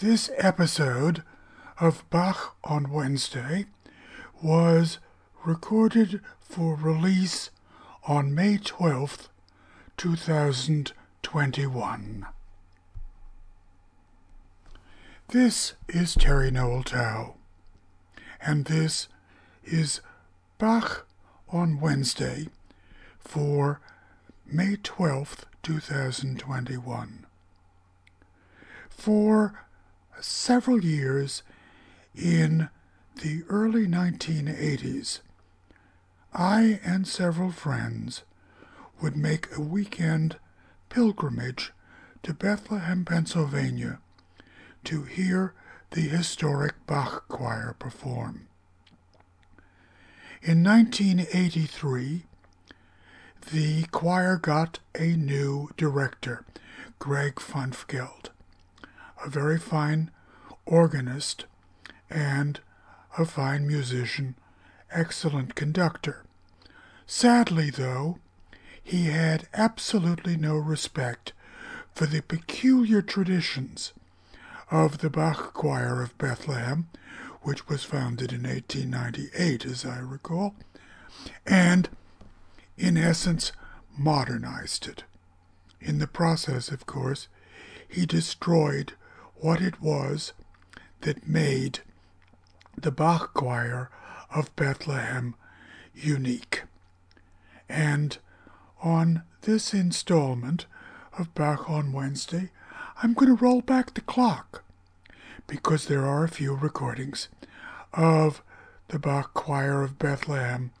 This episode of Bach on Wednesday was recorded for release on May 12th, 2021. This is Terry Noel and this is Bach on Wednesday for May 12th, 2021. For several years in the early 1980s, I and several friends would make a weekend pilgrimage to Bethlehem, Pennsylvania to hear the historic Bach Choir perform. In 1983, the choir got a new director, Greg Funfgeld, a very fine organist and a fine musician, excellent conductor. Sadly, though, he had absolutely no respect for the peculiar traditions of the Bach Choir of Bethlehem, which was founded in 1898, as I recall, and, in essence, modernized it. In the process, of course, he destroyed what it was that made the Bach Choir of Bethlehem unique. And on this installment of Bach on Wednesday, I'm going to roll back the clock because there are a few recordings of the Bach Choir of Bethlehem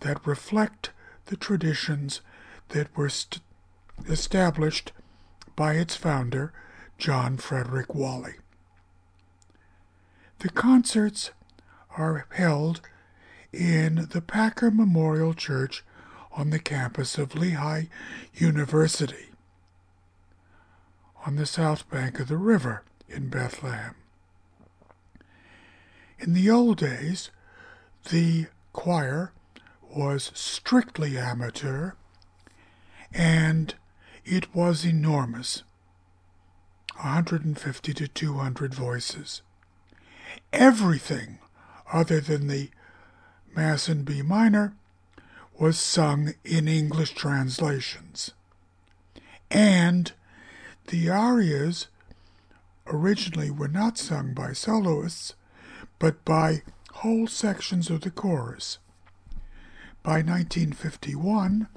that reflect the traditions that were st- established by its founder, John Frederick Wolle. The concerts are held in the Packer Memorial Church on the campus of Lehigh University on the south bank of the river in Bethlehem. In the old days, the choir was strictly amateur and it was enormous 150 to 200 voices. Everything other than the Mass in B minor was sung in English translations. And the arias originally were not sung by soloists, but by whole sections of the chorus. By 1951,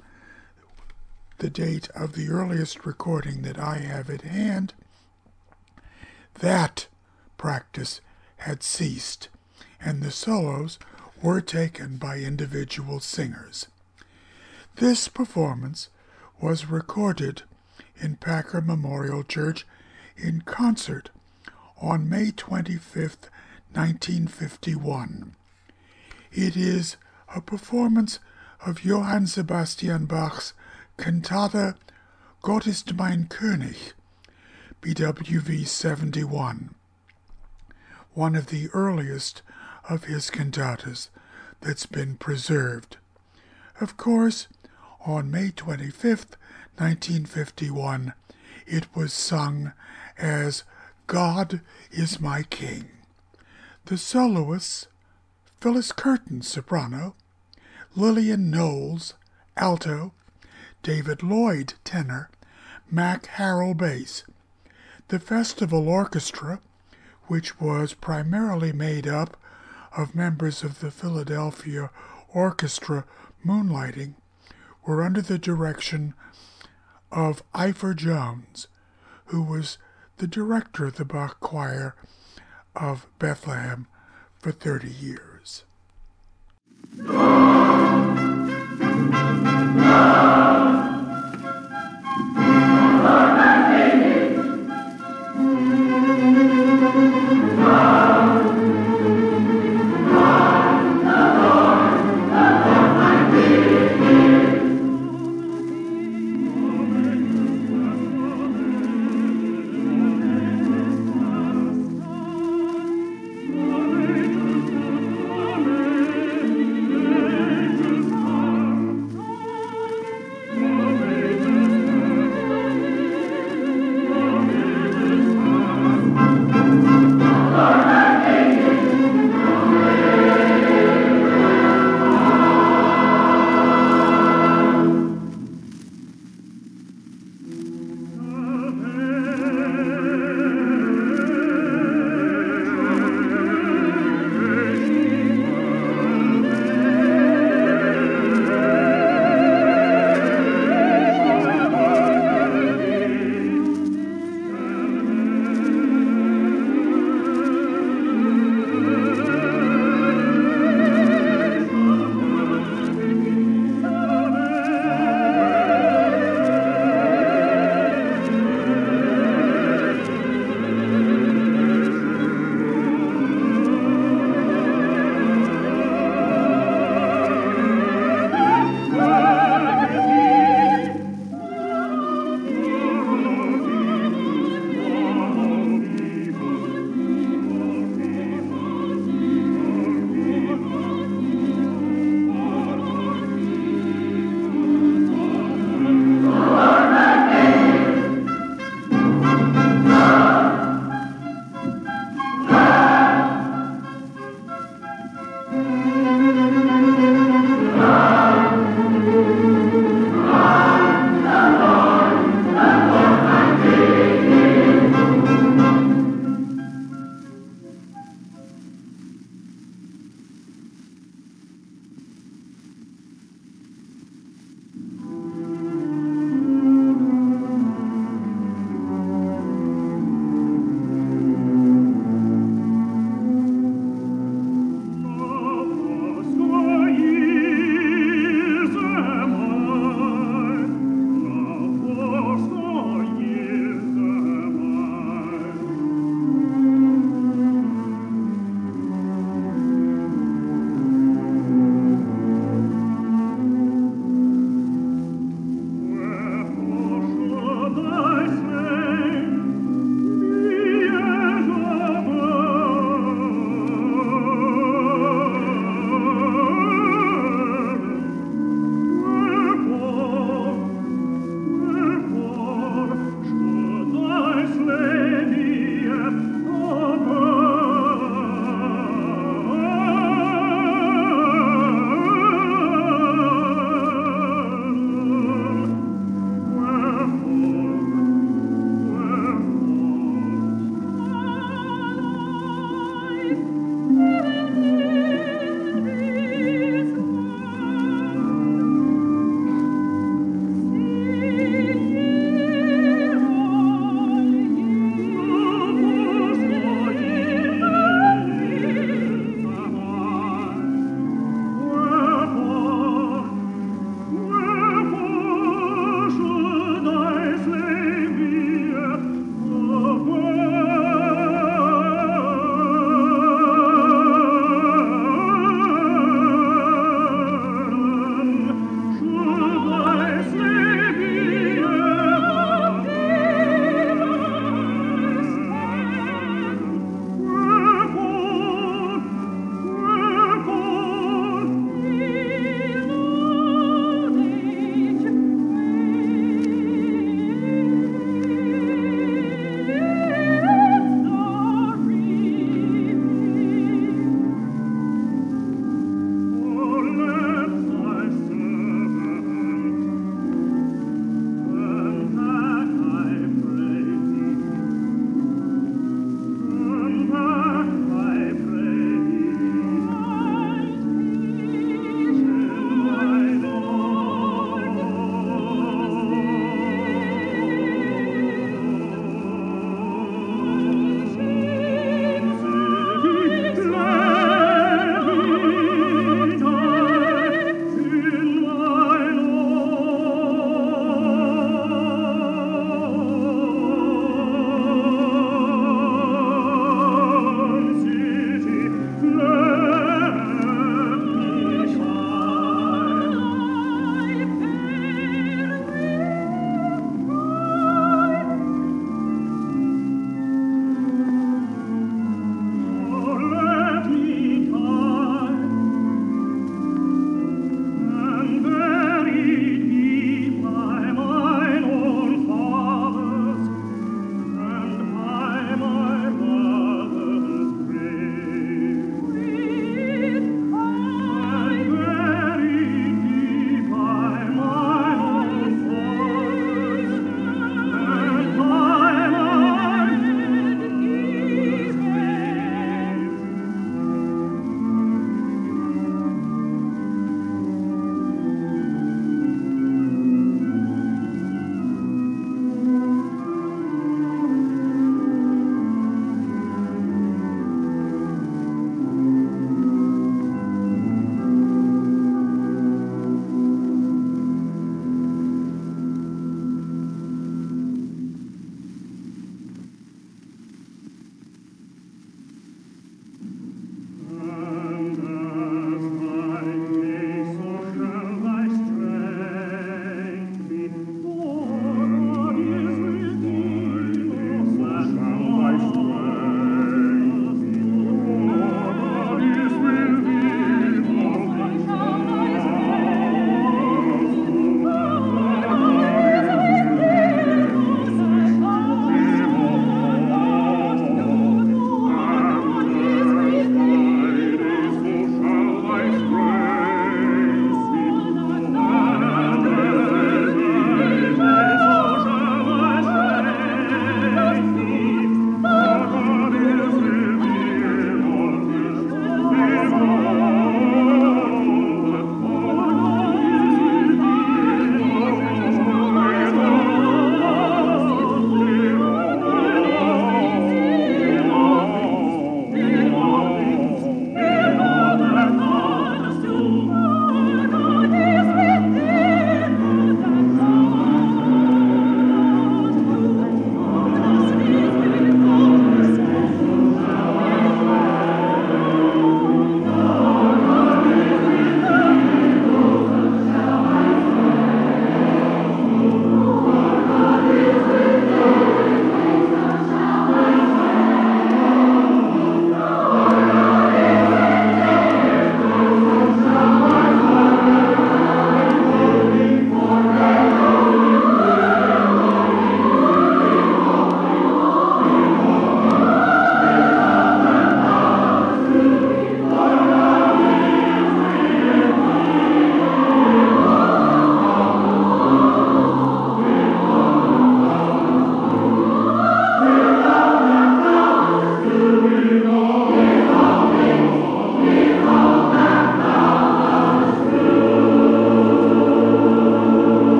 the date of the earliest recording that I have at hand, that practice had ceased, and the solos were taken by individual singers. This performance was recorded in Packer Memorial Church in concert on May 25, 1951. It is a performance of Johann Sebastian Bach's Cantata Gott ist mein König, BWV 71, one of the earliest of his cantatas that's been preserved. Of course, on May 25, 1951, it was sung as God is My King. The soloists Phyllis Curtin, soprano, Lillian Knowles, alto, David Lloyd, tenor, Mac Harrell, bass. The festival orchestra, which was primarily made up of members of the Philadelphia Orchestra Moonlighting, were under the direction of Ifor Jones, who was the director of the Bach Choir of Bethlehem for 30 years.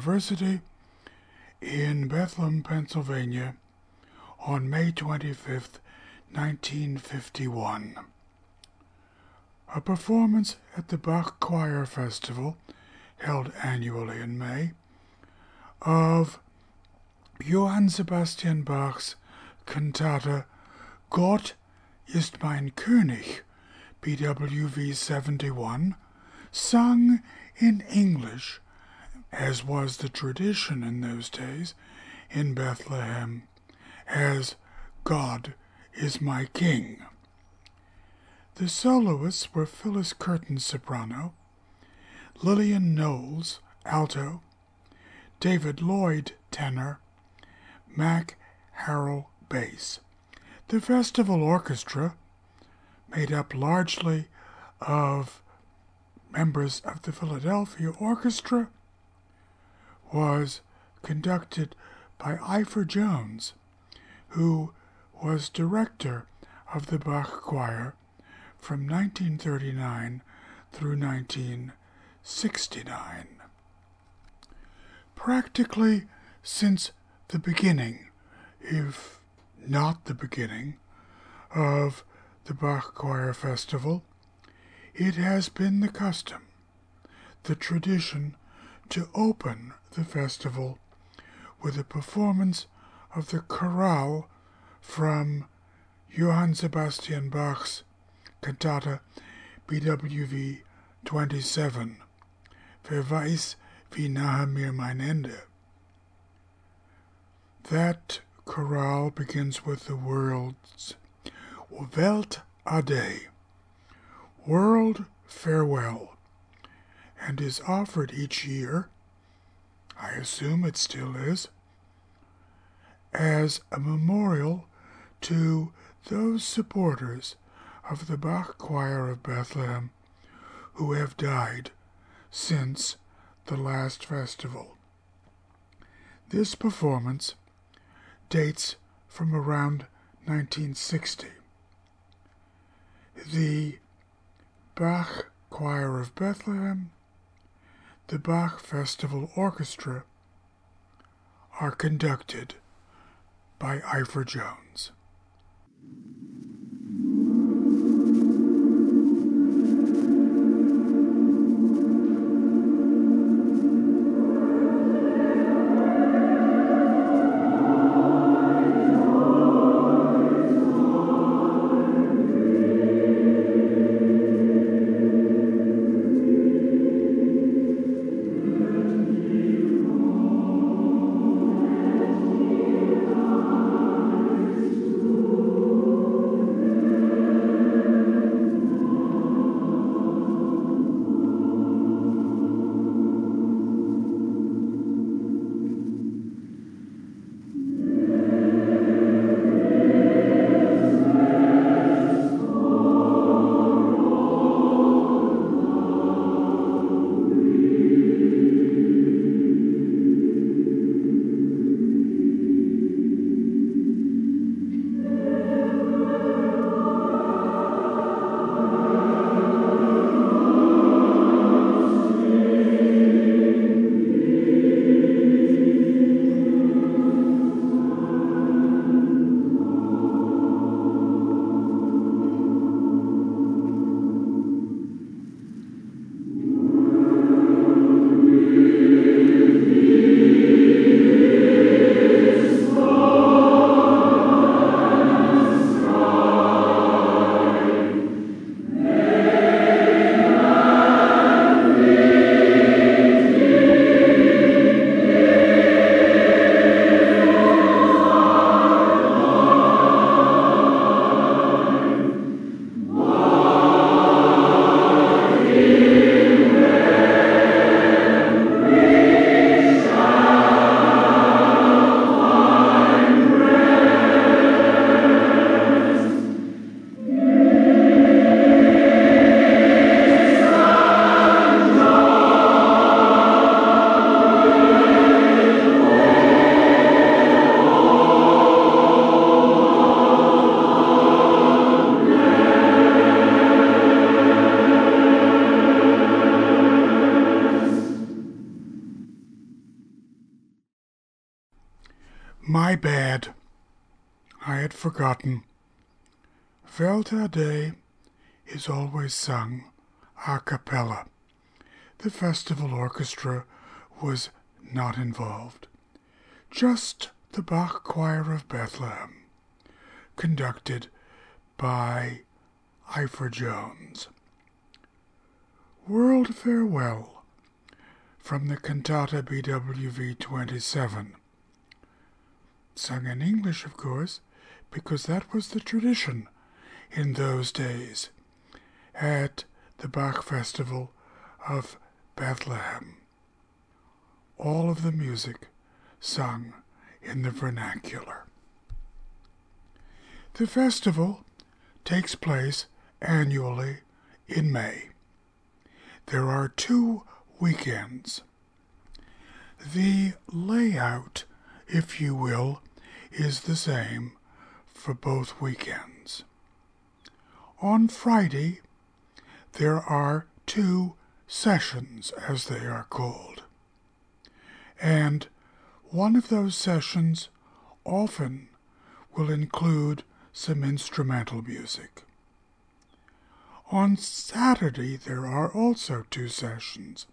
University in Bethlehem, Pennsylvania on May 25, 1951. A performance at the Bach Choir Festival, held annually in May, of Johann Sebastian Bach's cantata Gott ist mein König, BWV 71, sung in English, as was the tradition in those days in Bethlehem, as God is my King. The soloists were Phyllis Curtin, soprano, Lillian Knowles, alto, David Lloyd, tenor, Mac Harrell, bass. The festival orchestra, made up largely of members of the Philadelphia Orchestra, was conducted by Ifor Jones, who was director of the Bach Choir from 1939 through 1969. Practically since the beginning, if not the beginning, of the Bach Choir Festival, it has been the custom, the tradition, to open the festival with a performance of the chorale from Johann Sebastian Bach's cantata BWV 27, Wer weiß, wie nahe mir mein Ende. That chorale begins with the words Welt Ade, World Farewell, and is offered each year, I assume it still is, as a memorial to those supporters of the Bach Choir of Bethlehem who have died since the last festival. This performance dates from around 1960. The Bach Choir of Bethlehem, the Bach Festival Orchestra are conducted by Ifor Jones. Sung a cappella. The festival orchestra was not involved. Just the Bach Choir of Bethlehem, conducted by Ifor Jones. World Farewell from the cantata BWV 27. Sung in English, of course, because that was the tradition in those days at the Bach Festival of Bethlehem. All of the music sung in the vernacular. The festival takes place annually in May. There are two weekends. The layout, if you will, is the same for both weekends. On Friday, there are two sessions, as they are called. And one of those sessions often will include some instrumental music. On Saturday, there are also two sessions.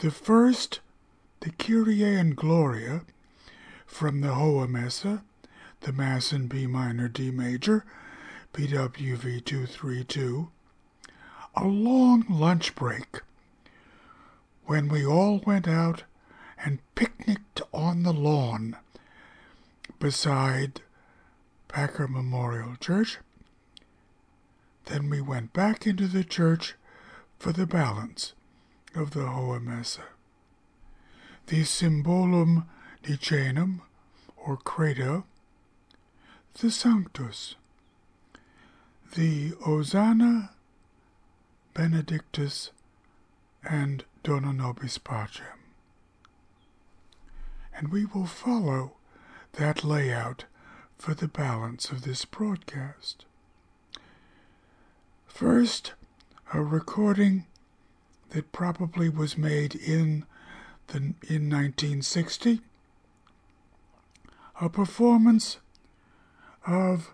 The first, the Kyrie and Gloria, from the Hohe Messe, the Mass in B minor D major, BWV 232, a long lunch break when we all went out and picnicked on the lawn beside Packer Memorial Church. Then we went back into the church for the balance of the Hohe Messe. The Symbolum Nicenum, or Credo, the Sanctus, the Hosanna Benedictus, and Dona Nobis Pacem. And we will follow that layout for the balance of this broadcast. First, a recording that probably was made in the, in 1960, a performance of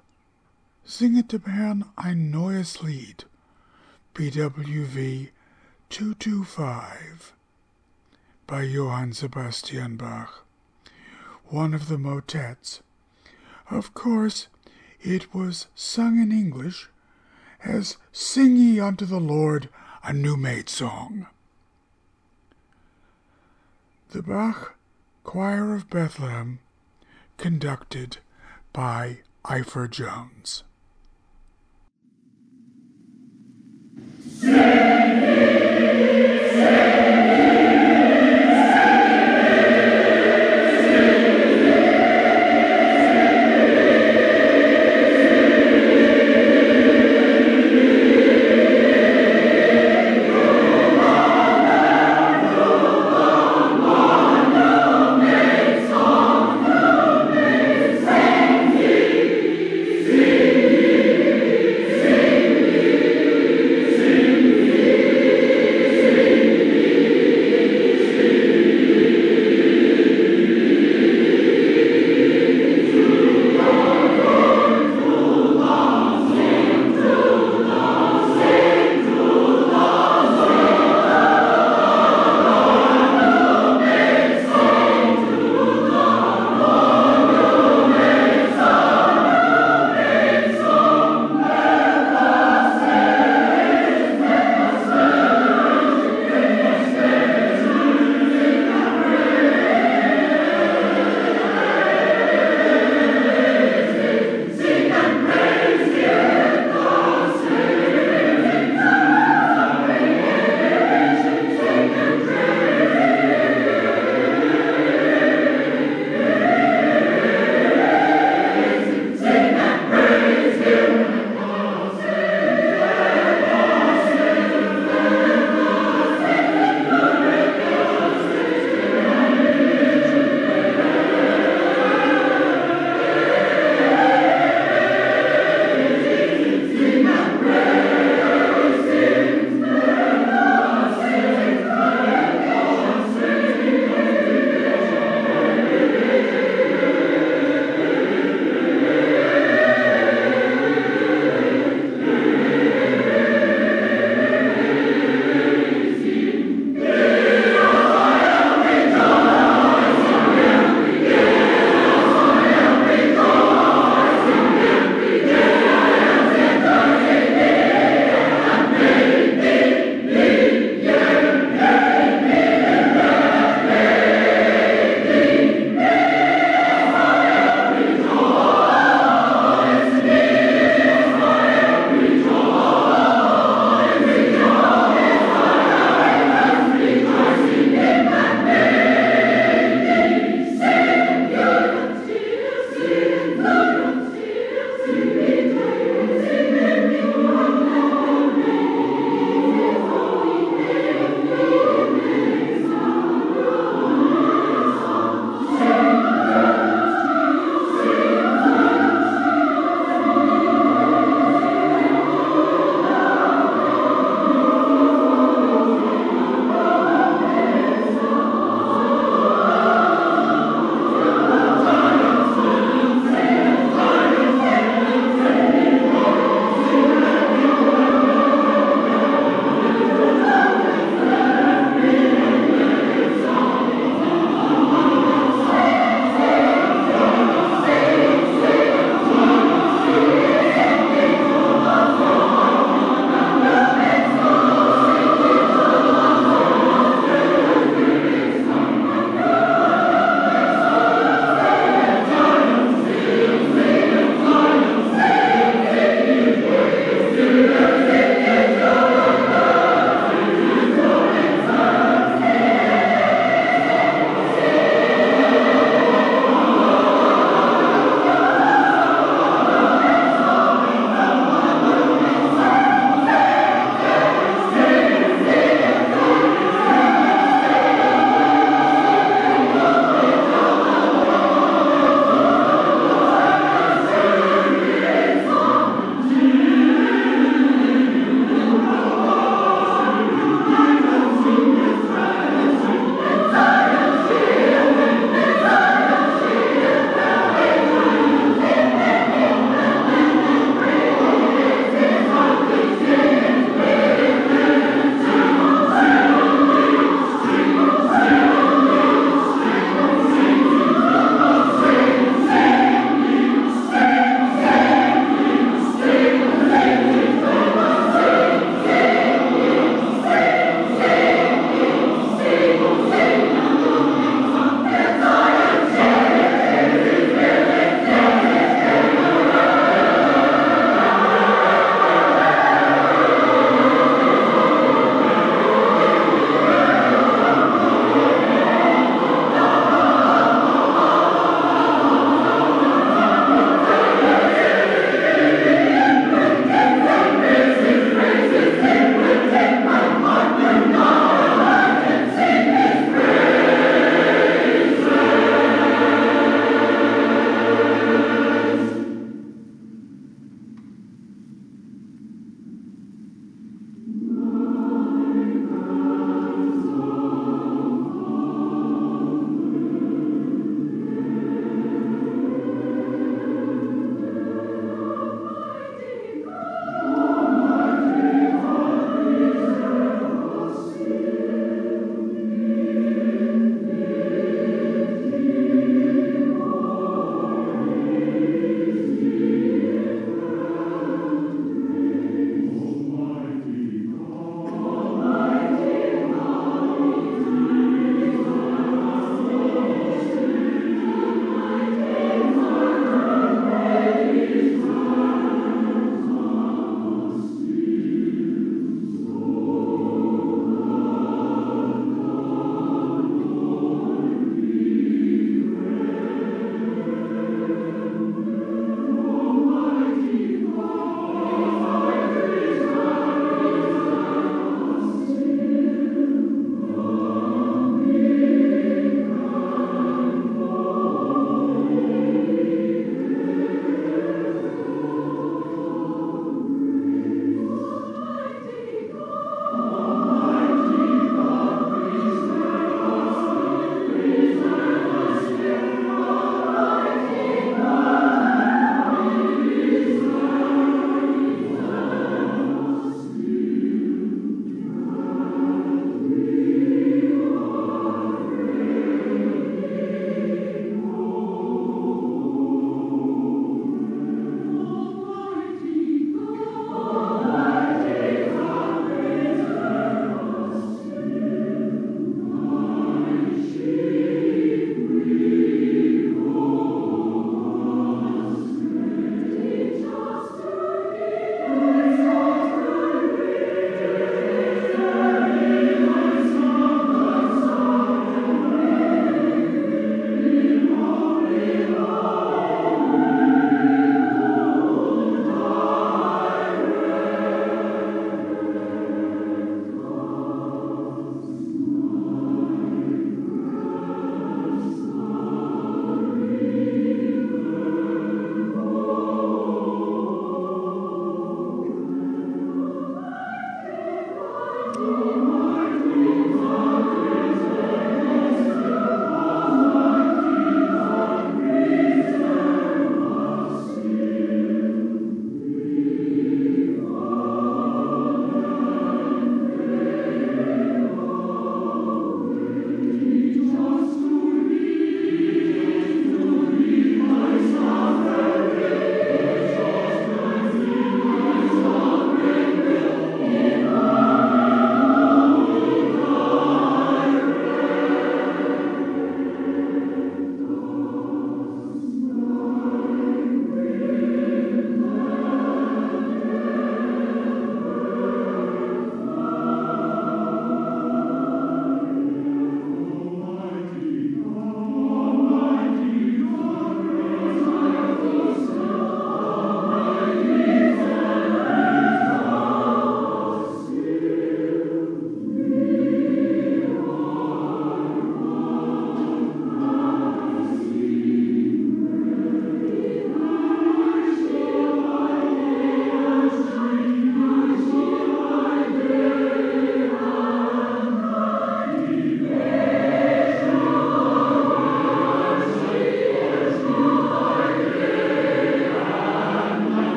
Singet dem Herrn ein neues Lied BWV 225 by Johann Sebastian Bach, one of the motets. Of course, it was sung in English as Sing Ye Unto the Lord a New Made Song. The Bach Choir of Bethlehem, conducted by Ifor Jones. Sing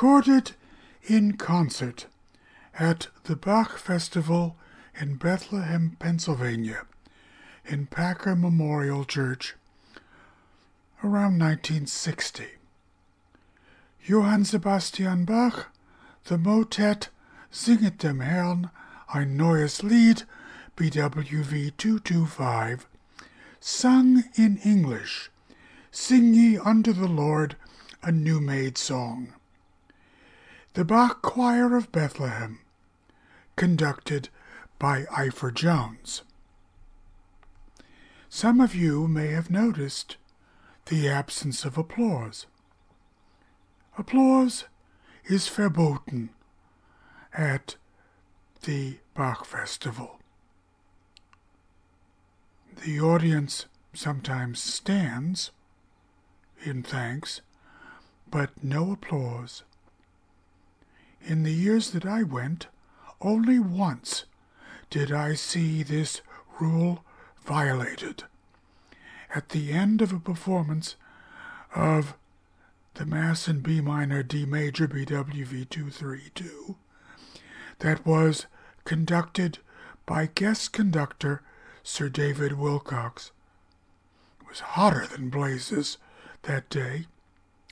recorded in concert at the Bach Festival in Bethlehem, Pennsylvania, in Packer Memorial Church around 1960. Johann Sebastian Bach, the motet Singet dem Herrn ein neues Lied, BWV 225, sung in English, Sing ye unto the Lord a new made song. The Bach Choir of Bethlehem, conducted by Ifor Jones. Some of you may have noticed the absence of applause. Applause is verboten at the Bach Festival. The audience sometimes stands in thanks, but no applause. In the years that I went, only once did I see this rule violated. At the end of a performance of the Mass in B minor D major BWV 232 that was conducted by guest conductor Sir David Willcocks. It was hotter than blazes that day,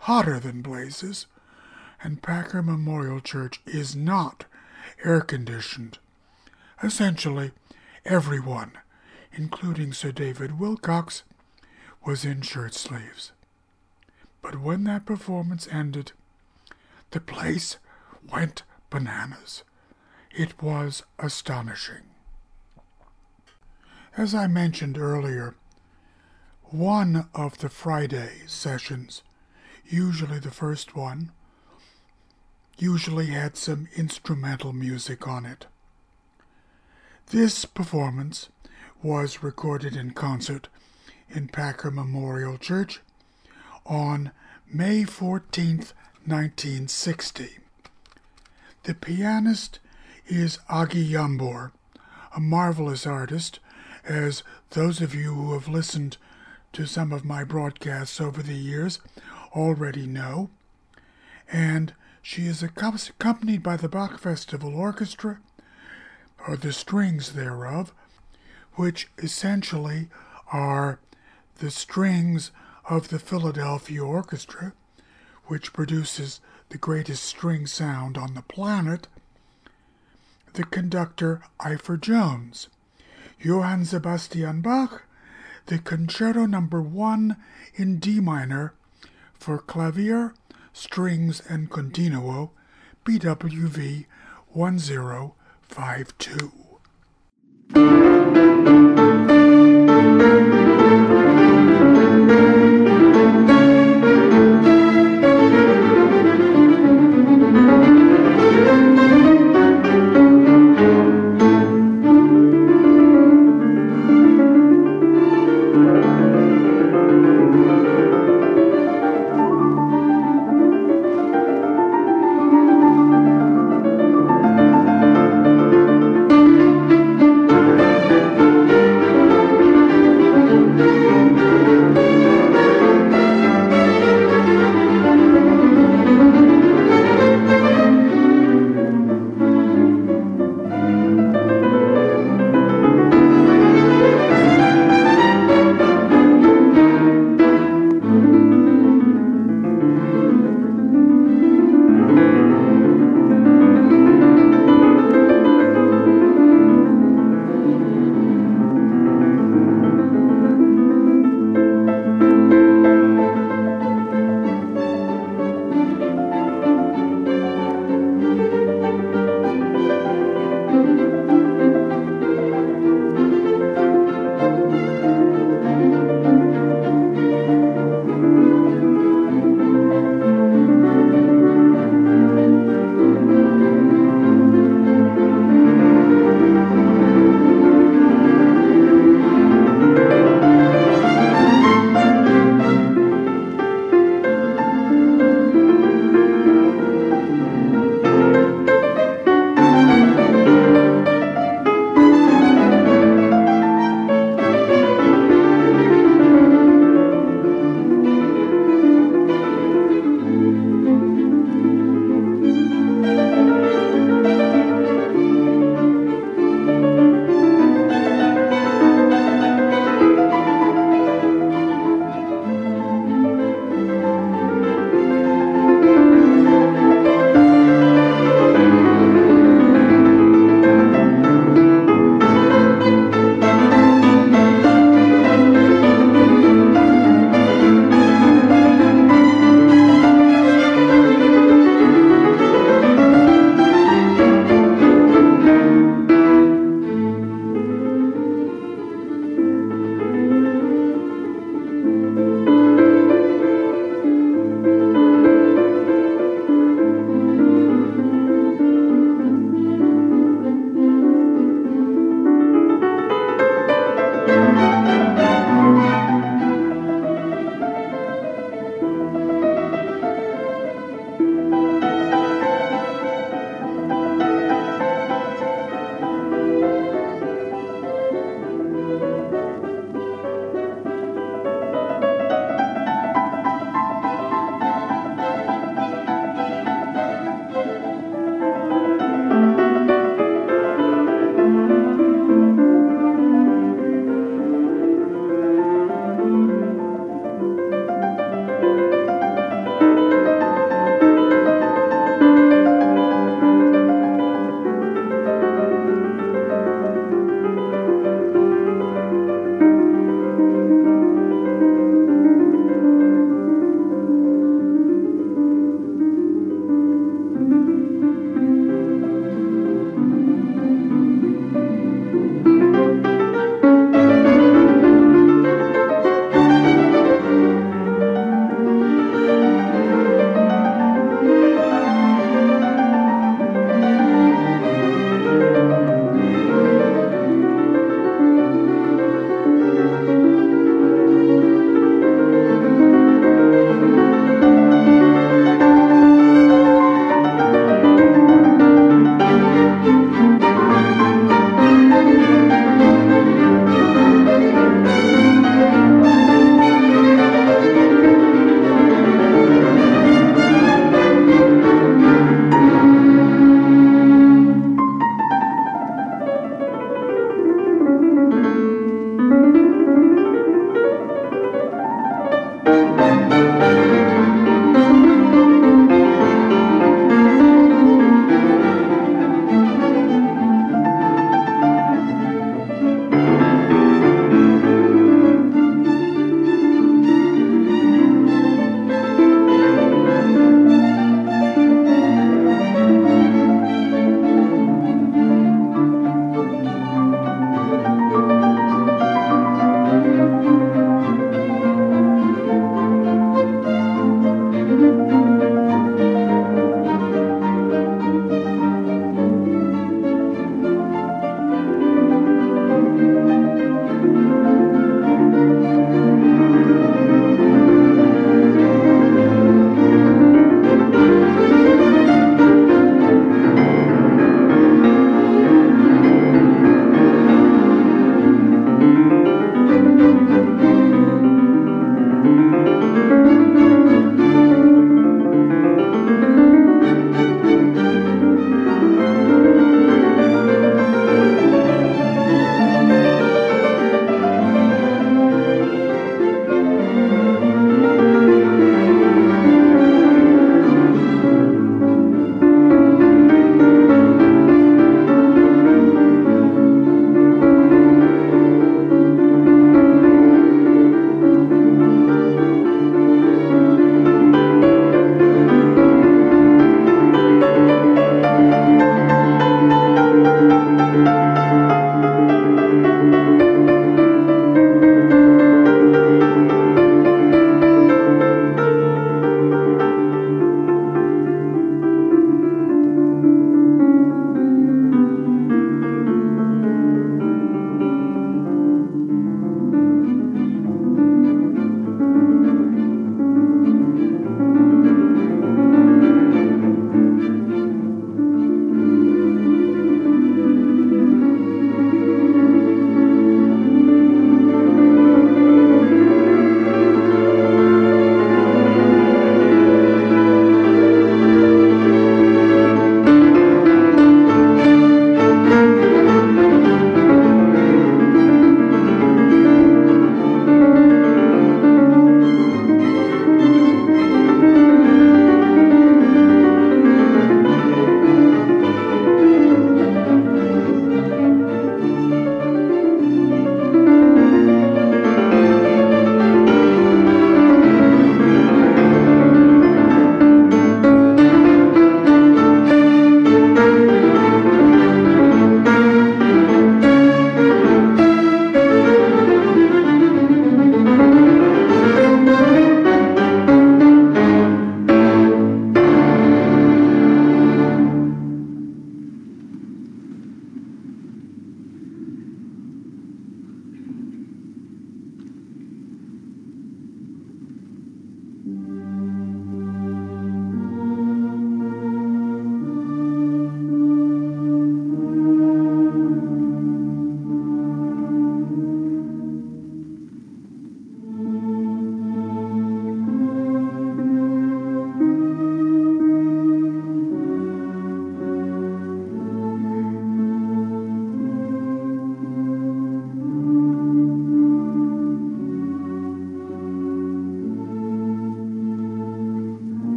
hotter than blazes, and Packer Memorial Church is not air conditioned. Essentially, everyone, including Sir David Willcocks, was in shirt sleeves. But when that performance ended, the place went bananas. It was astonishing. As I mentioned earlier, one of the Friday sessions, usually the first one, usually had some instrumental music on it. This performance was recorded in concert in Packer Memorial Church on May 14, 1960. The pianist is Agi Jambor, a marvelous artist, as those of you who have listened to some of my broadcasts over the years already know. And she is accompanied by the Bach Festival Orchestra, or the strings thereof, which essentially are the strings of the Philadelphia Orchestra, which produces the greatest string sound on the planet, the conductor Ifor Jones, Johann Sebastian Bach, the Concerto Number no. 1 in D minor for clavier, strings, and continuo, BWV 1052.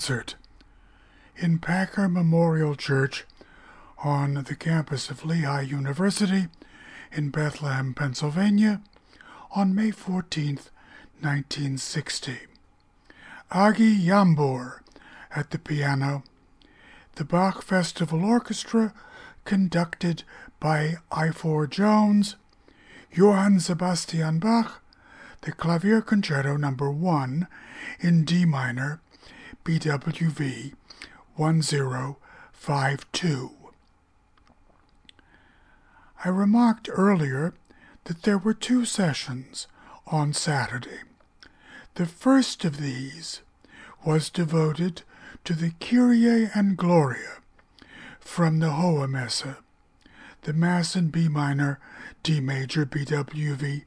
Concert. In Packer Memorial Church on the campus of Lehigh University in Bethlehem, Pennsylvania on May 14, 1960. Agi Jambor at the piano, the Bach Festival Orchestra conducted by Ifor Jones, Johann Sebastian Bach, the Clavier Concerto Number 1 in D minor, BWV 1052. I remarked earlier that there were two sessions on Saturday. The first of these was devoted to the Kyrie and Gloria from the Hohe the Mass in B minor, D major, BWV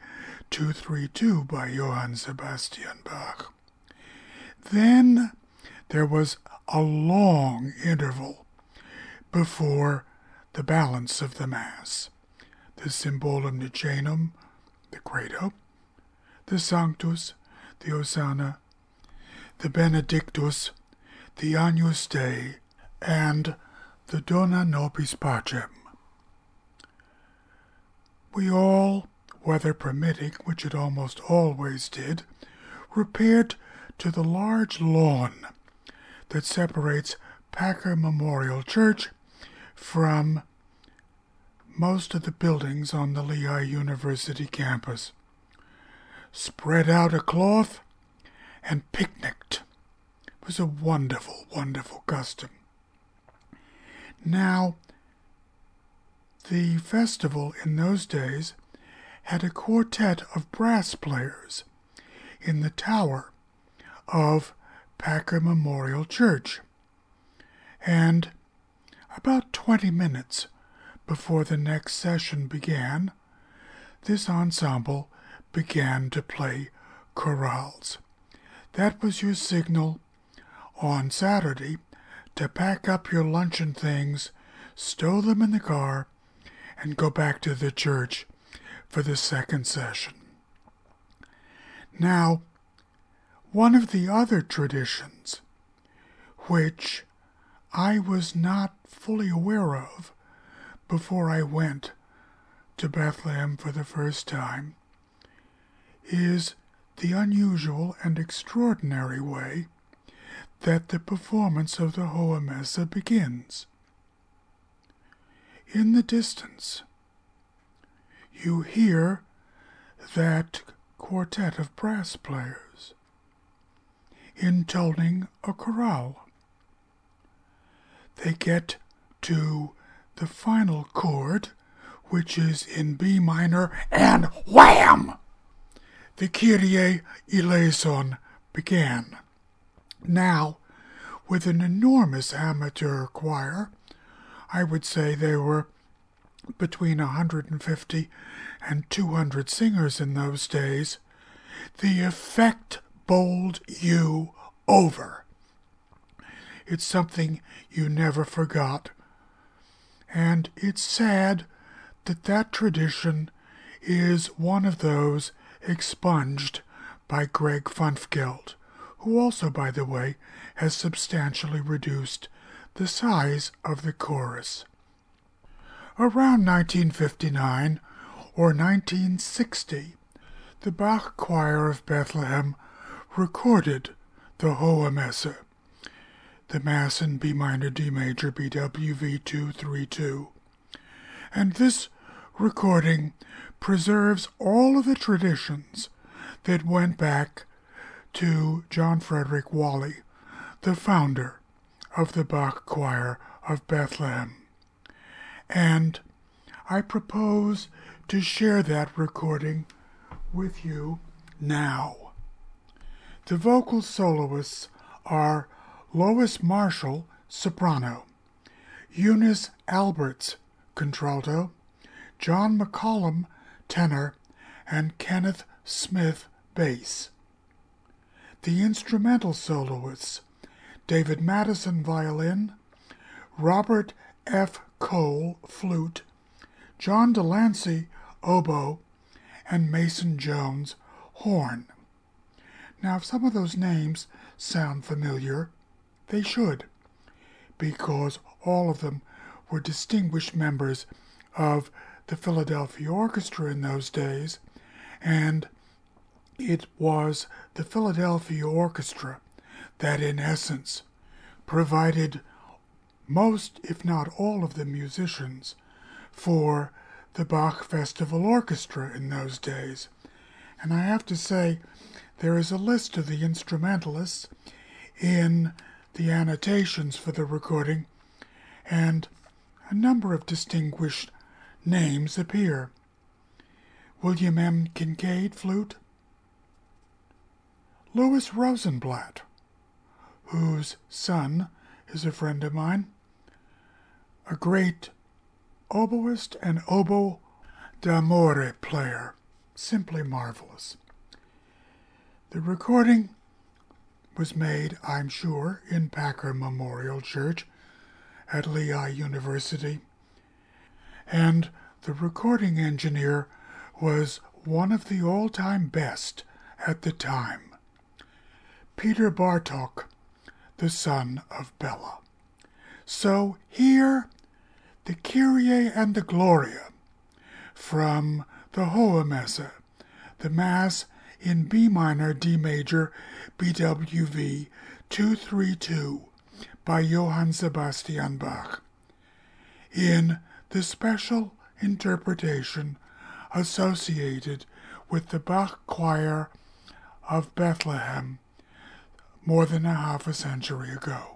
232 by Johann Sebastian Bach. Then there was a long interval before the balance of the Mass the Symbolum Nicenum, the Credo, the Sanctus, the Hosanna, the Benedictus, the Agnus Dei, and the Dona Nobis Pacem. We all, weather permitting, which it almost always did, repaired to the large lawn that separates Packer Memorial Church from most of the buildings on the Lehigh University campus, spread out a cloth, and picnicked. It was a wonderful, wonderful custom. Now, the festival in those days had a quartet of brass players in the tower of Packer Memorial Church. And about 20 minutes before the next session began, this ensemble began to play chorales. That was your signal on Saturday to pack up your luncheon things, stow them in the car, and go back to the church for the second session. Now, one of the other traditions, which I was not fully aware of before I went to Bethlehem for the first time is the unusual and extraordinary way that the performance of the Hohe Messe begins. In the distance, you hear that quartet of brass players intoning a chorale. They get to the final chord, which is in B minor, and wham! The Kyrie eleison began. Now, with an enormous amateur choir, I would say there were between a 150 and 200 singers in those days, the effect bowled you over. It's something you never forgot and it's sad that that tradition is one of those expunged by Greg Funfgeld, who also, by the way, has substantially reduced the size of the chorus. Around 1959 or 1960, the Bach Choir of Bethlehem recorded the Hohe Messe, the Mass in B minor D major BWV 232. And this recording preserves all of the traditions that went back to John Frederick Wolle, the founder of the Bach Choir of Bethlehem. And I propose to share that recording with you now. The vocal soloists are Lois Marshall, soprano, Eunice Alberts, contralto, John McCollum, tenor, and Kenneth Smith, bass. The instrumental soloists David Madison, violin, Robert F. Cole, flute, John de Lancie, oboe, and Mason Jones, horn. Now, if some of those names sound familiar, they should, because all of them were distinguished members of the Philadelphia Orchestra in those days, and it was the Philadelphia Orchestra that, in essence, provided most, if not all, of the musicians for the Bach Festival Orchestra in those days. And I have to say, there is a list of the instrumentalists in the annotations for the recording, and a number of distinguished names appear. William M. Kincaid, flute. Louis Rosenblatt, whose son is a friend of mine, a great oboist and oboe d'amore player, simply marvelous. The recording was made, I'm sure, in Packer Memorial Church at Lehigh University, and the recording engineer was one of the all time best at the time Peter Bartok, the son of Bela. So here, the Kyrie and the Gloria from the Hohe Messe, the Mass in B minor D major BWV 232 by Johann Sebastian Bach in the special interpretation associated with the Bach choir of Bethlehem more than a half a century ago.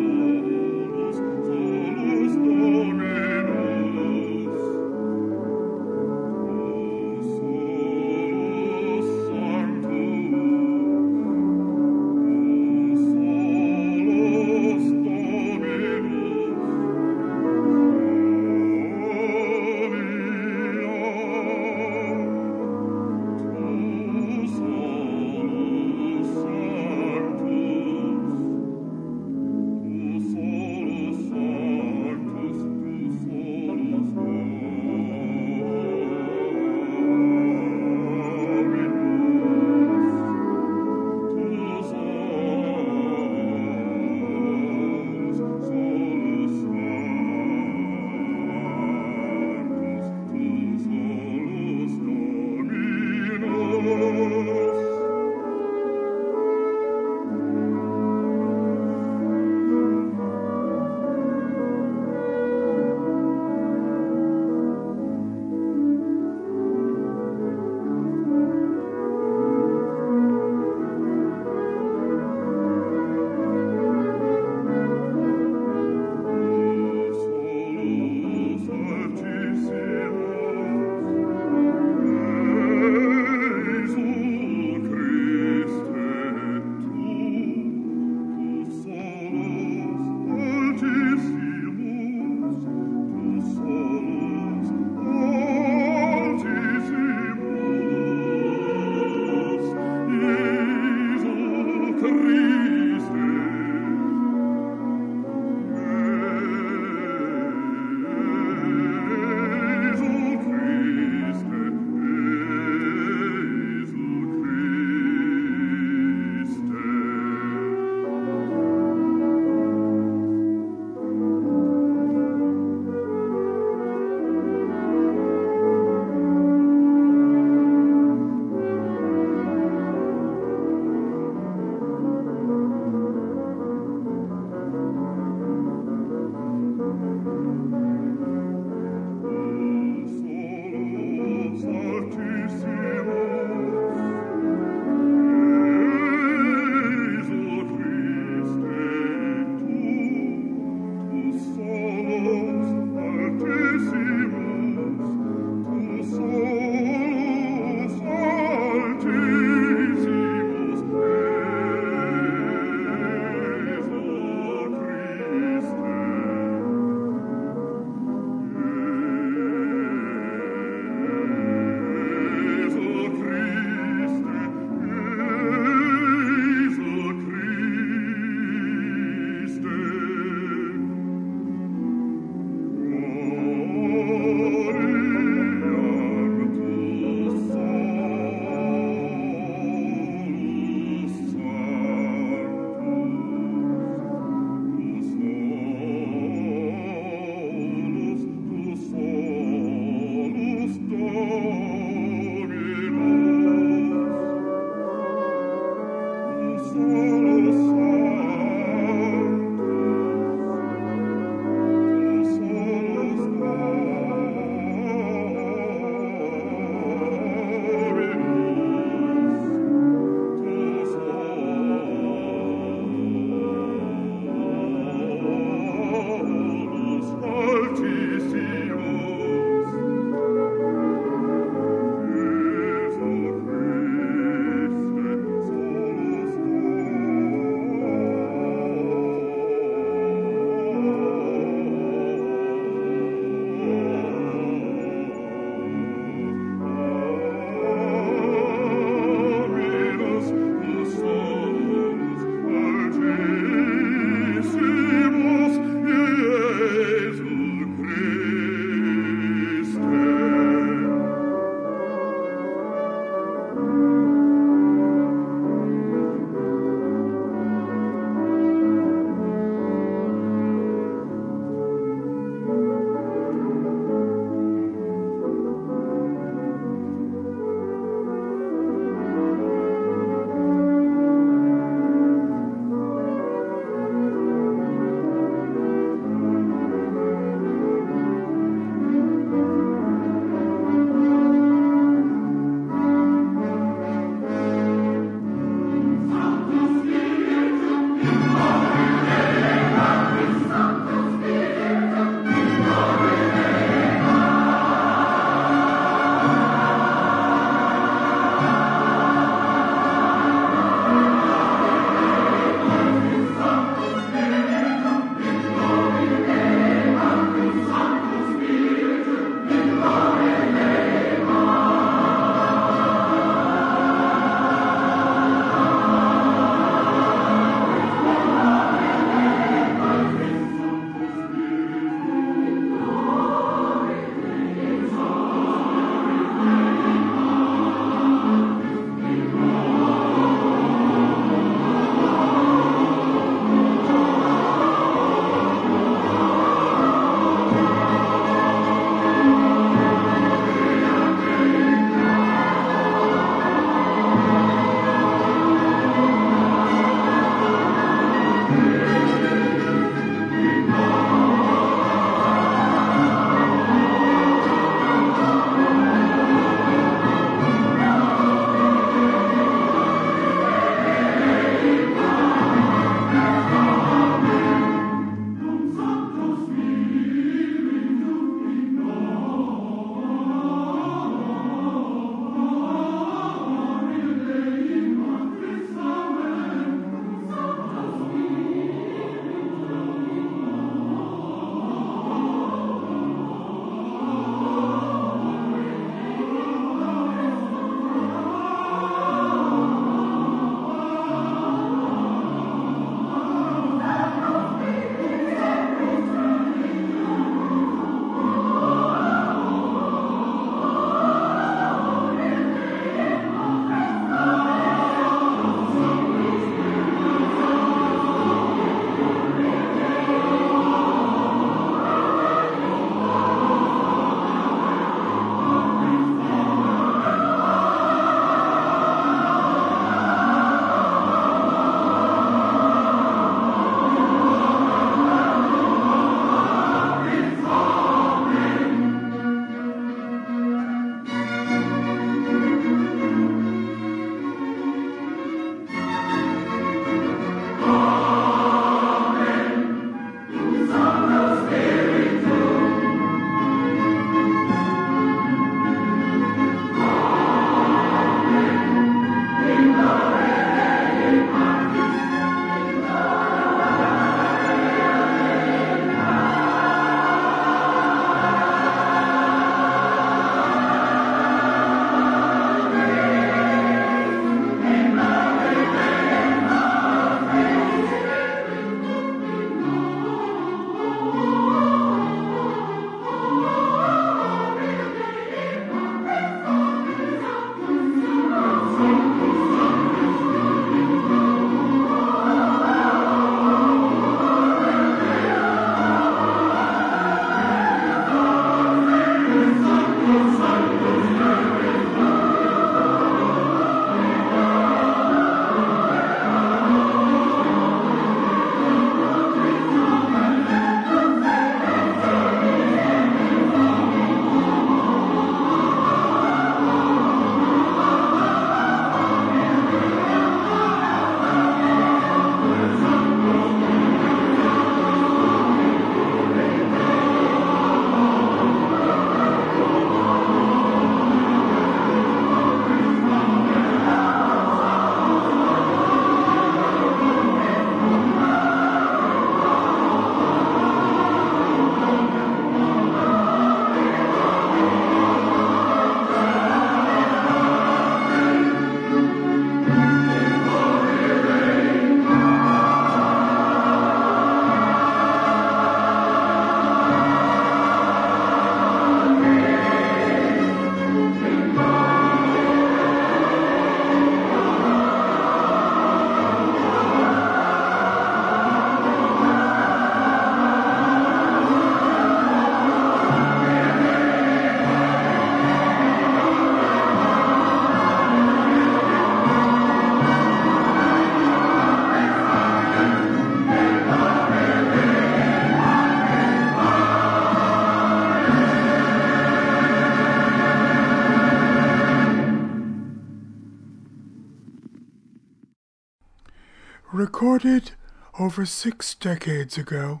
Recorded over six decades ago.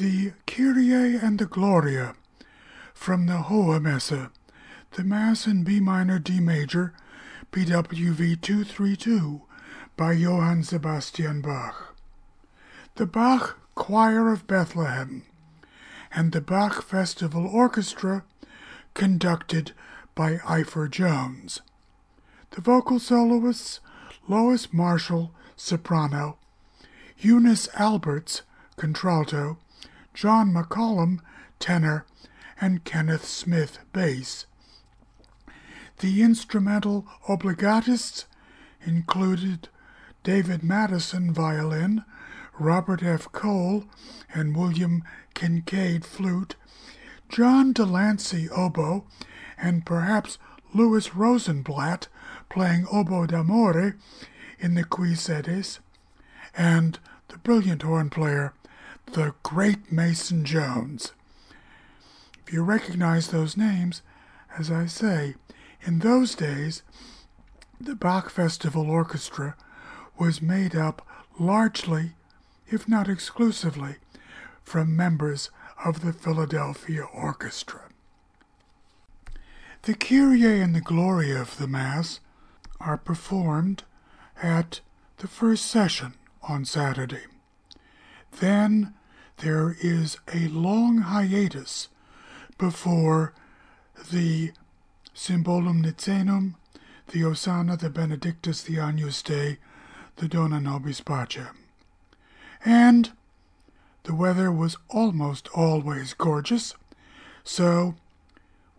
The Kyrie and the Gloria from the Hohe Messe, the Mass in B minor D major, BWV 232 by Johann Sebastian Bach. The Bach Choir of Bethlehem and the Bach Festival Orchestra conducted by Ifor Jones. The vocal soloists Lois Marshall, soprano, Eunice Alberts, contralto, John McCollum, tenor, and Kenneth Smith, bass. The instrumental obligatists included David Madison, violin, Robert F. Cole and William Kincaid, flute, John de Lancie, oboe, and perhaps Louis Rosenblatt playing oboe d'amore in the Qui Sedes, and the brilliant horn player, the great Mason Jones. If you recognize those names, as I say, in those days, the Bach Festival Orchestra was made up largely, if not exclusively, from members of the Philadelphia Orchestra. The Kyrie and the Gloria of the Mass are performed at the first session on Saturday. Then there is a long hiatus before the Symbolum Nicenum, the Hosanna, the Benedictus, the Agnus Dei, the Dona Nobis Pacem. And the weather was almost always gorgeous, so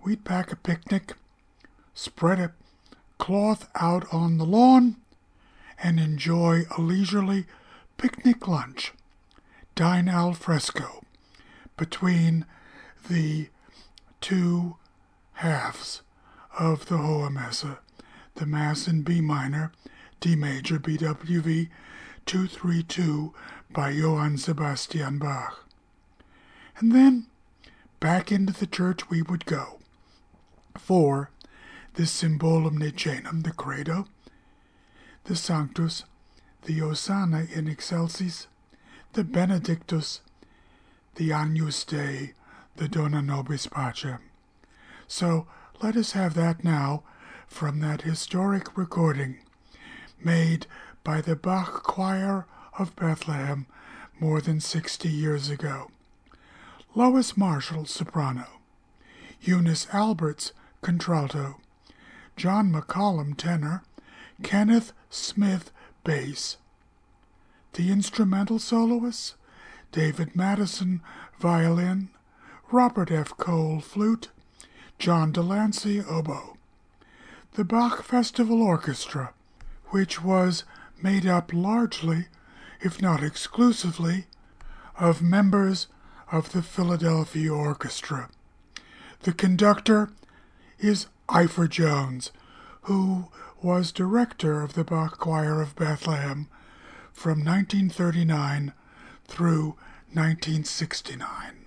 we'd pack a picnic, spread a cloth out on the lawn, and enjoy a leisurely picnic lunch, dine al fresco, between the two halves of the Hohe Messe, the Mass in B minor, D major, BWV 232 by Johann Sebastian Bach. And then back into the church we would go for the Symbolum Nicenum, the Credo, the Sanctus, the Hosanna in Excelsis, the Benedictus, the Agnus Dei, the Dona Nobis Pacem. So let us have that now from that historic recording made by the Bach Choir of Bethlehem more than 60 years ago. Lois Marshall, soprano. Eunice Alberts, contralto. John McCollum, tenor. Kenneth Smith, bass. The instrumental soloists David Madison, violin. Robert F. Cole, flute. John de Lancie, oboe. The Bach Festival Orchestra, which was made up largely, if not exclusively, of members of the Philadelphia Orchestra. The conductor is Ifor Jones, who was director of the Bach Choir of Bethlehem from 1939 through 1969.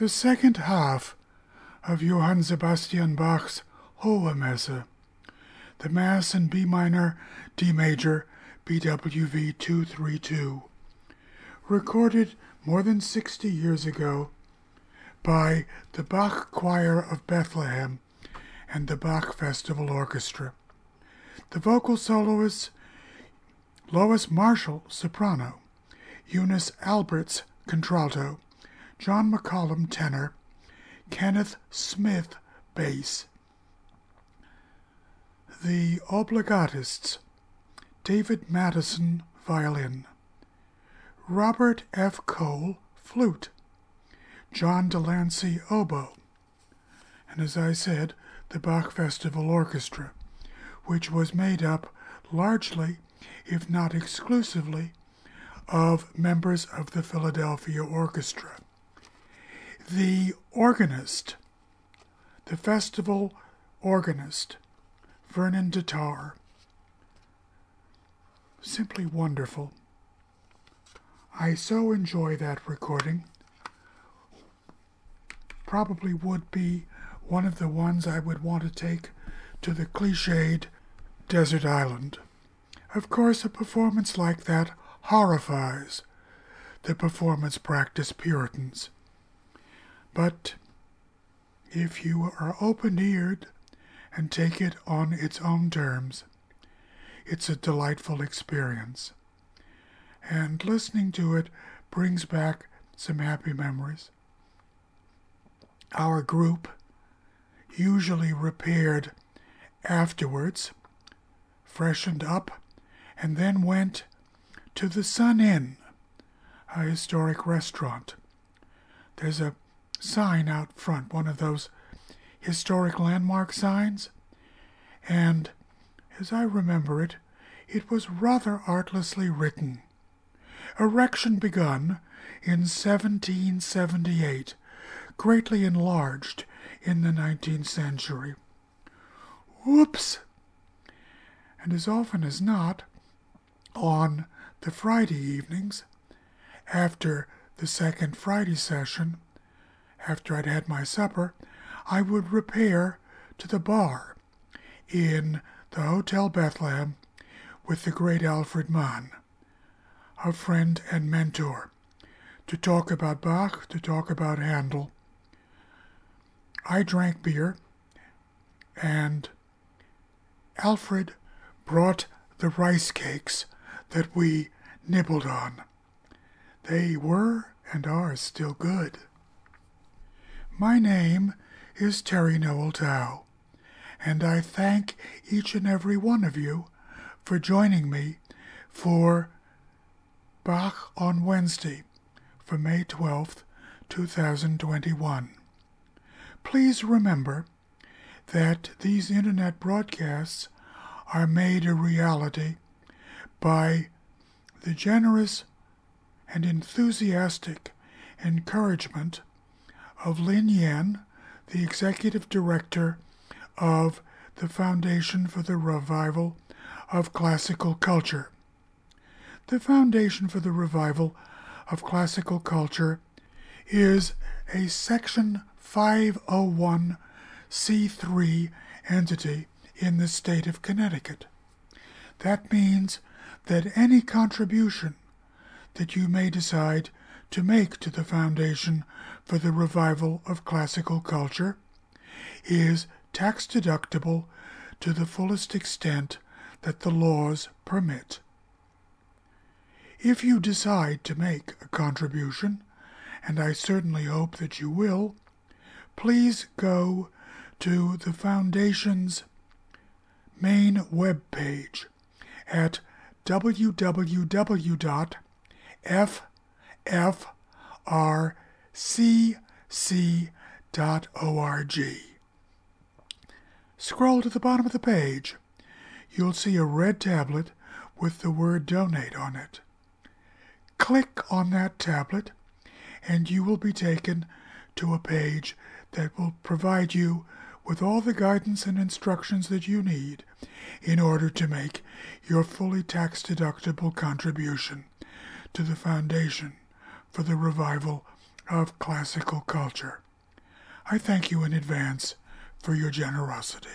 The second half of Johann Sebastian Bach's Hohe Messe, the Mass in B minor, D major, BWV 232, recorded more than 60 years ago by the Bach Choir of Bethlehem and the Bach Festival Orchestra. The vocal soloists Lois Marshall, soprano, Eunice Alberts, contralto, John McCollum, tenor, Kenneth Smith, bass. The obligatists David Madison, violin, Robert F. Cole, flute, John de Lancie, oboe, and as I said, the Bach Festival Orchestra, which was made up largely if not exclusively, of members of the Philadelphia Orchestra. The organist, the festival organist, Vernon Datar, simply wonderful. I so enjoy that recording. Probably would be one of the ones I would want to take to the cliched desert island. Of course, a performance like that horrifies the performance practice Puritans. But if you are open eared and take it on its own terms, it's a delightful experience. And listening to it brings back some happy memories. Our group usually repaired afterwards, freshened up, and then went to the Sun Inn, a historic restaurant. There's a sign out front, one of those historic landmark signs, and as I remember it, it was rather artlessly written. Erection begun in 1778, greatly enlarged in the 19th century. Whoops! And as often as not, on the Friday evenings, after the second Friday session, after I'd had my supper, I would repair to the bar in the Hotel Bethlehem with the great Alfred Mann, a friend and mentor, to talk about Bach, to talk about Handel. I drank beer, and Alfred brought the rice cakes that we nibbled on. They were and are still good. My name is Terry Noel Towe, and I thank each and every one of you for joining me for Bach on Wednesday for May 12th, 2021. Please remember that these internet broadcasts are made a reality by the generous and enthusiastic encouragement of Lin Yan, the executive director of the Foundation for the Revival of Classical Culture. The Foundation for the Revival of Classical Culture is a Section 501c3 entity in the state of Connecticut. That means that any contribution that you may decide to make to the Foundation for the Revival of Classical Culture is tax deductible to the fullest extent that the laws permit. If you decide to make a contribution, and I certainly hope that you will, please go to the Foundation's main web page at www.ffrcc.org. Scroll to the bottom of the page. You'll see a red tablet with the word donate on it. Click on that tablet and you will be taken to a page that will provide you with all the guidance and instructions that you need in order to make your fully tax deductible contribution to the Foundation for the Revival of classical culture. I thank you in advance for your generosity.